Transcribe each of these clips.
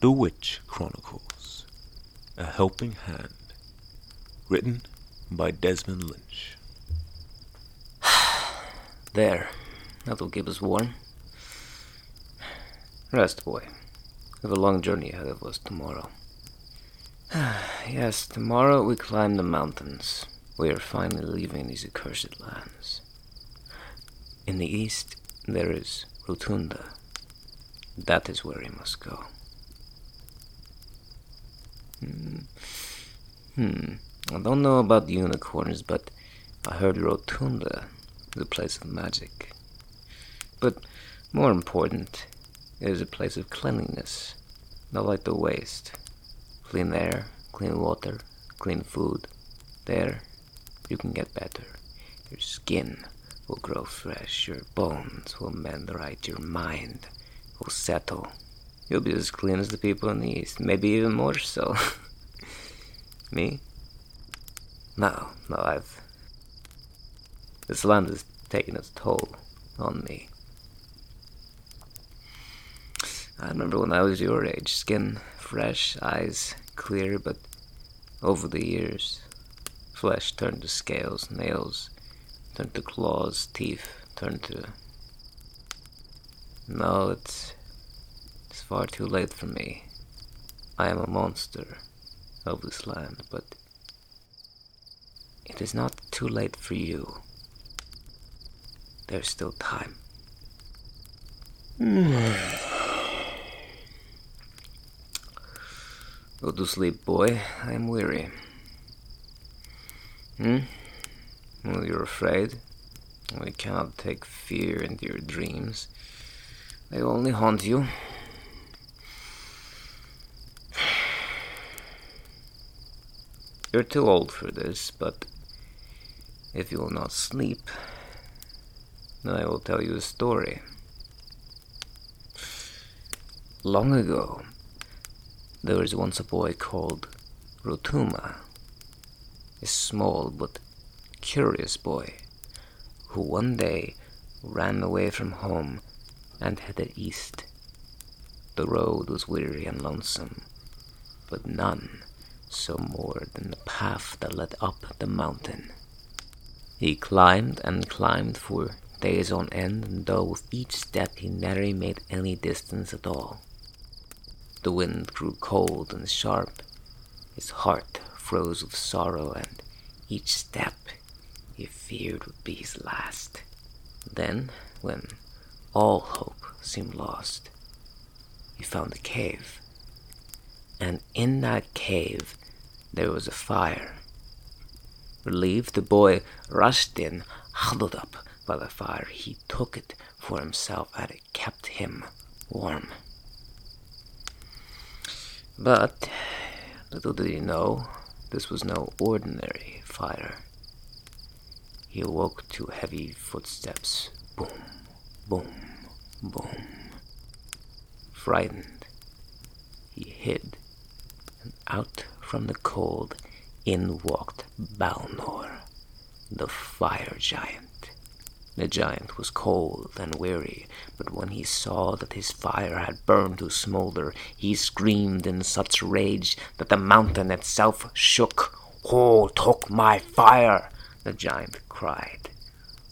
The Witch Chronicles A Helping Hand. Written by Desmond Lynch. There. That'll keep us warm. Rest, boy. We have a long journey ahead of us tomorrow. yes, tomorrow we climb the mountains. We are finally leaving these accursed lands. In the east, there is Rotunda. That is where we must go. Hmm. hmm. I don't know about unicorns, but I heard Rotunda is a place of magic. But more important, it is a place of cleanliness, not like the waste. Clean air, clean water, clean food. There, you can get better. Your skin will grow fresh, your bones will mend right, your mind will settle. You'll be as clean as the people in the East, maybe even more so. Me? No, no, I've. This land has taken its toll on me. I remember when I was your age, skin fresh, eyes clear, but over the years, flesh turned to scales, nails turned to claws, teeth turned to. No, it's. Far too late for me. I am a monster of this land, but. It is not too late for you. There's still time. Go to sleep, boy. I am weary. Hmm? Well, you're afraid. We cannot take fear into your dreams. They only haunt you. You're too old for this, but if you will not sleep, then I will tell you a story. Long ago, there was once a boy called Rotuma, a small but curious boy who one day ran away from home and headed east. The road was weary and lonesome, but none so more than the path that led up the mountain. He climbed and climbed for days on end, though with each step he never made any distance at all. The wind grew cold and sharp. His heart froze with sorrow, and each step he feared would be his last. Then, when all hope seemed lost, he found a cave. And in that cave there was a fire. Relieved, the boy rushed in, huddled up by the fire. He took it for himself, and it kept him warm. But little did he know, this was no ordinary fire. He awoke to heavy footsteps. Boom, boom, boom. Frightened, he hid, out from the cold in walked Balnor, the fire giant. The giant was cold and weary, but when he saw that his fire had burned to smolder, he screamed in such rage that the mountain itself shook. Who took my fire? the giant cried.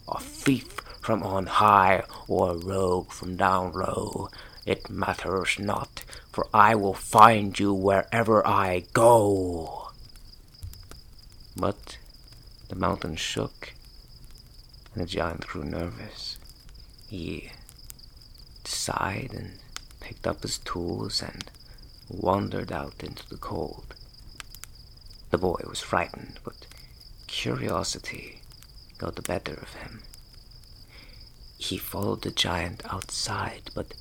A thief from on high, or a rogue from down low, it matters not, for I will find you wherever I go. But the mountain shook and the giant grew nervous. He sighed and picked up his tools and wandered out into the cold. The boy was frightened, but curiosity got the better of him. He followed the giant outside, but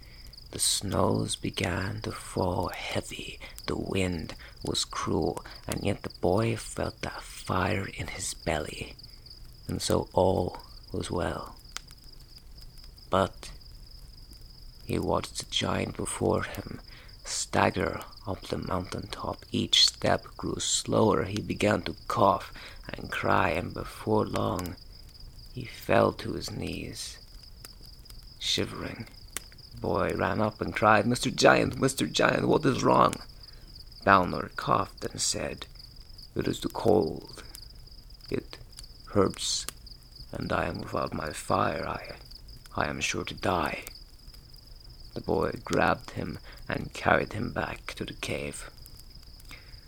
the snows began to fall heavy, the wind was cruel, and yet the boy felt that fire in his belly, and so all was well. But he watched the giant before him stagger up the mountain top. Each step grew slower. He began to cough and cry, and before long he fell to his knees, shivering boy ran up and cried, Mr. Giant, Mr. Giant, what is wrong? Balnor coughed and said, It is the cold. It hurts, and I am without my fire. I, I am sure to die. The boy grabbed him and carried him back to the cave.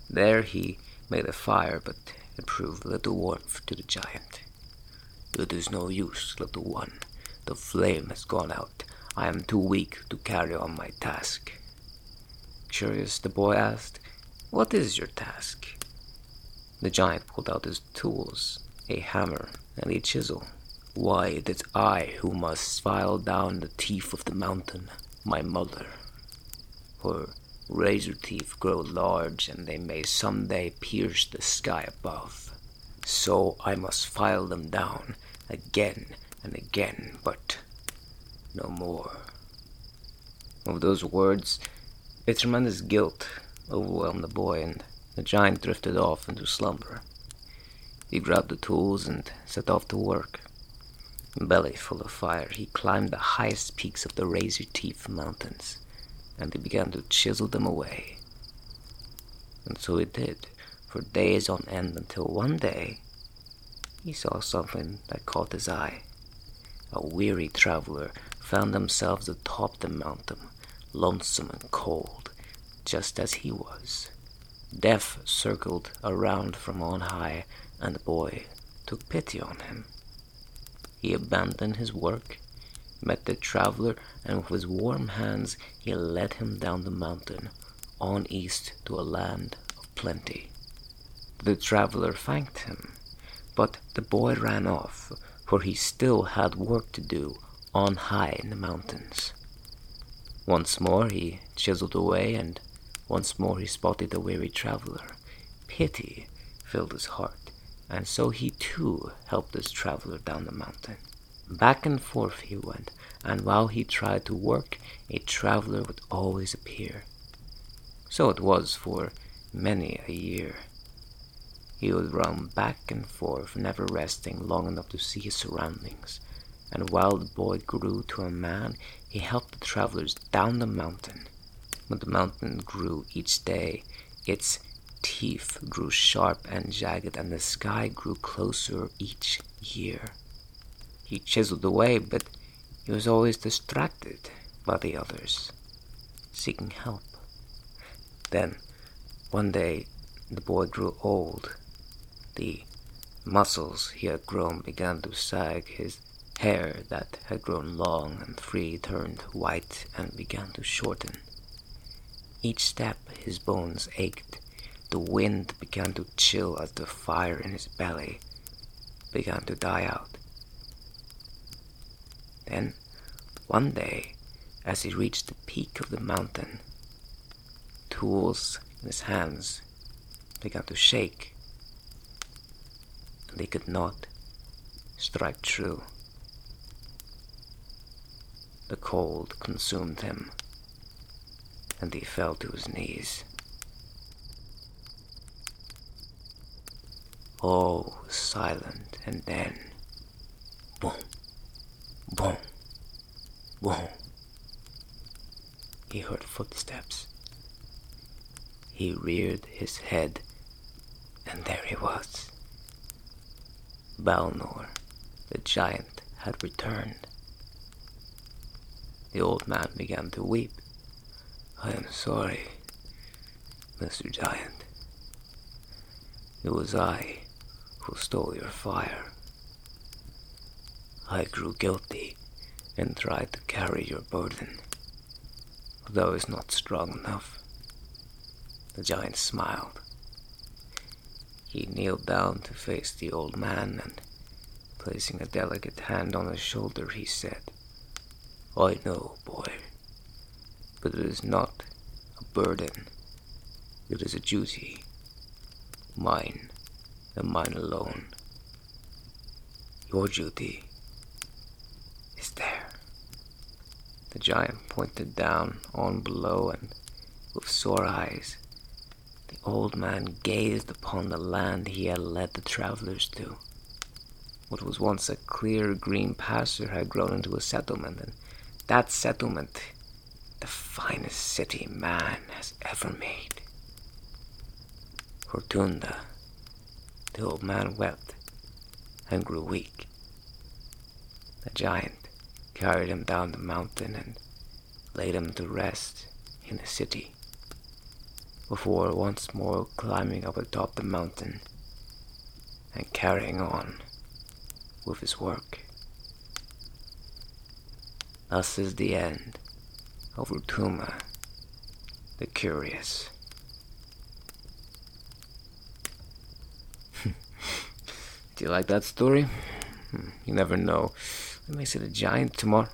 There he made a fire, but it proved little warmth to the giant. It is no use, little one. The flame has gone out. I am too weak to carry on my task. Curious, the boy asked, What is your task? The giant pulled out his tools, a hammer and a chisel. Why, it is I who must file down the teeth of the mountain, my mother. Her razor teeth grow large and they may some day pierce the sky above. So I must file them down again and again, but no more. With those words, a tremendous guilt overwhelmed the boy, and the giant drifted off into slumber. He grabbed the tools and set off to work. Belly full of fire, he climbed the highest peaks of the Razorteeth Mountains, and he began to chisel them away. And so he did, for days on end, until one day he saw something that caught his eye. A weary traveler found themselves atop the mountain, lonesome and cold, just as he was. Death circled around from on high, and the boy took pity on him. He abandoned his work, met the traveler, and with his warm hands he led him down the mountain, on east to a land of plenty. The traveler thanked him, but the boy ran off, for he still had work to do on high in the mountains. Once more he chiseled away, and once more he spotted the weary traveler. Pity filled his heart, and so he too helped this traveler down the mountain. Back and forth he went, and while he tried to work, a traveler would always appear. So it was for many a year. He would roam back and forth, never resting long enough to see his surroundings. And while the boy grew to a man, he helped the travelers down the mountain. But the mountain grew each day. Its teeth grew sharp and jagged, and the sky grew closer each year. He chiseled away, but he was always distracted by the others, seeking help. Then, one day, the boy grew old. The muscles he had grown began to sag. His hair that had grown long and free turned white and began to shorten. Each step his bones ached. The wind began to chill as the fire in his belly began to die out. Then, one day, as he reached the peak of the mountain, tools in his hands began to shake, and they could not strike true. The cold consumed him, and he fell to his knees. All was silent, and then, boom, boom, boom, he heard footsteps. He reared his head, and there he was. Balnor, the giant, had returned. The old man began to weep. I am sorry, Mr. Giant. It was I who stole your fire. I grew guilty and tried to carry your burden, but I was not strong enough. The giant smiled. He kneeled down to face the old man and, placing a delicate hand on his shoulder, he said, I know, boy, but it is not a burden. It is a duty. Mine, and mine alone. Your duty is there. The giant pointed down on below, and with sore eyes, the old man gazed upon the land he had led the travelers to. What was once a clear green pasture had grown into a settlement, and that settlement the finest city man has ever made. Rotunda, the old man wept and grew weak. The giant carried him down the mountain and laid him to rest in the city before once more climbing up atop the mountain and carrying on with his work. Thus is the end of Rotuma the Curious. Do you like that story? Hmm, you never know. What makes it a giant tomorrow?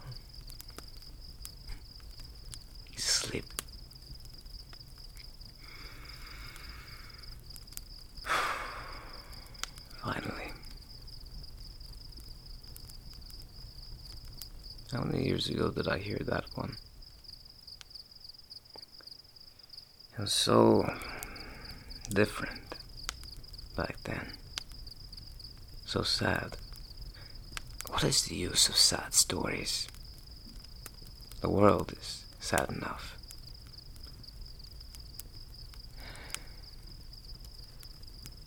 How many years ago did I hear that one? It was so different back then. So sad. What is the use of sad stories? The world is sad enough.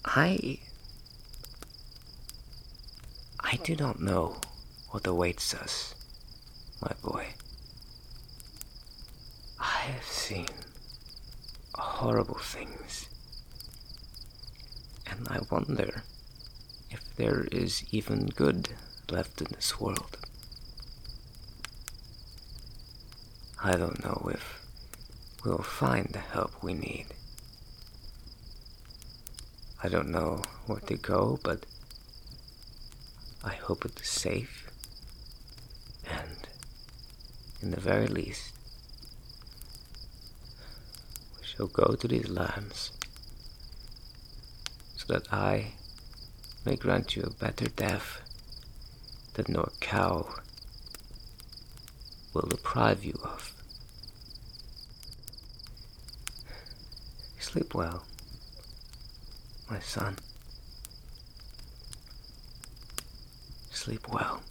I. I do not know what awaits us, my boy. I have seen horrible things, and I wonder if there is even good left in this world. I don't know if we'll find the help we need. I don't know where to go, but I hope it is safe. In the very least, we shall go to these lands so that I may grant you a better death than nor cow will deprive you of. Sleep well, my son. Sleep well.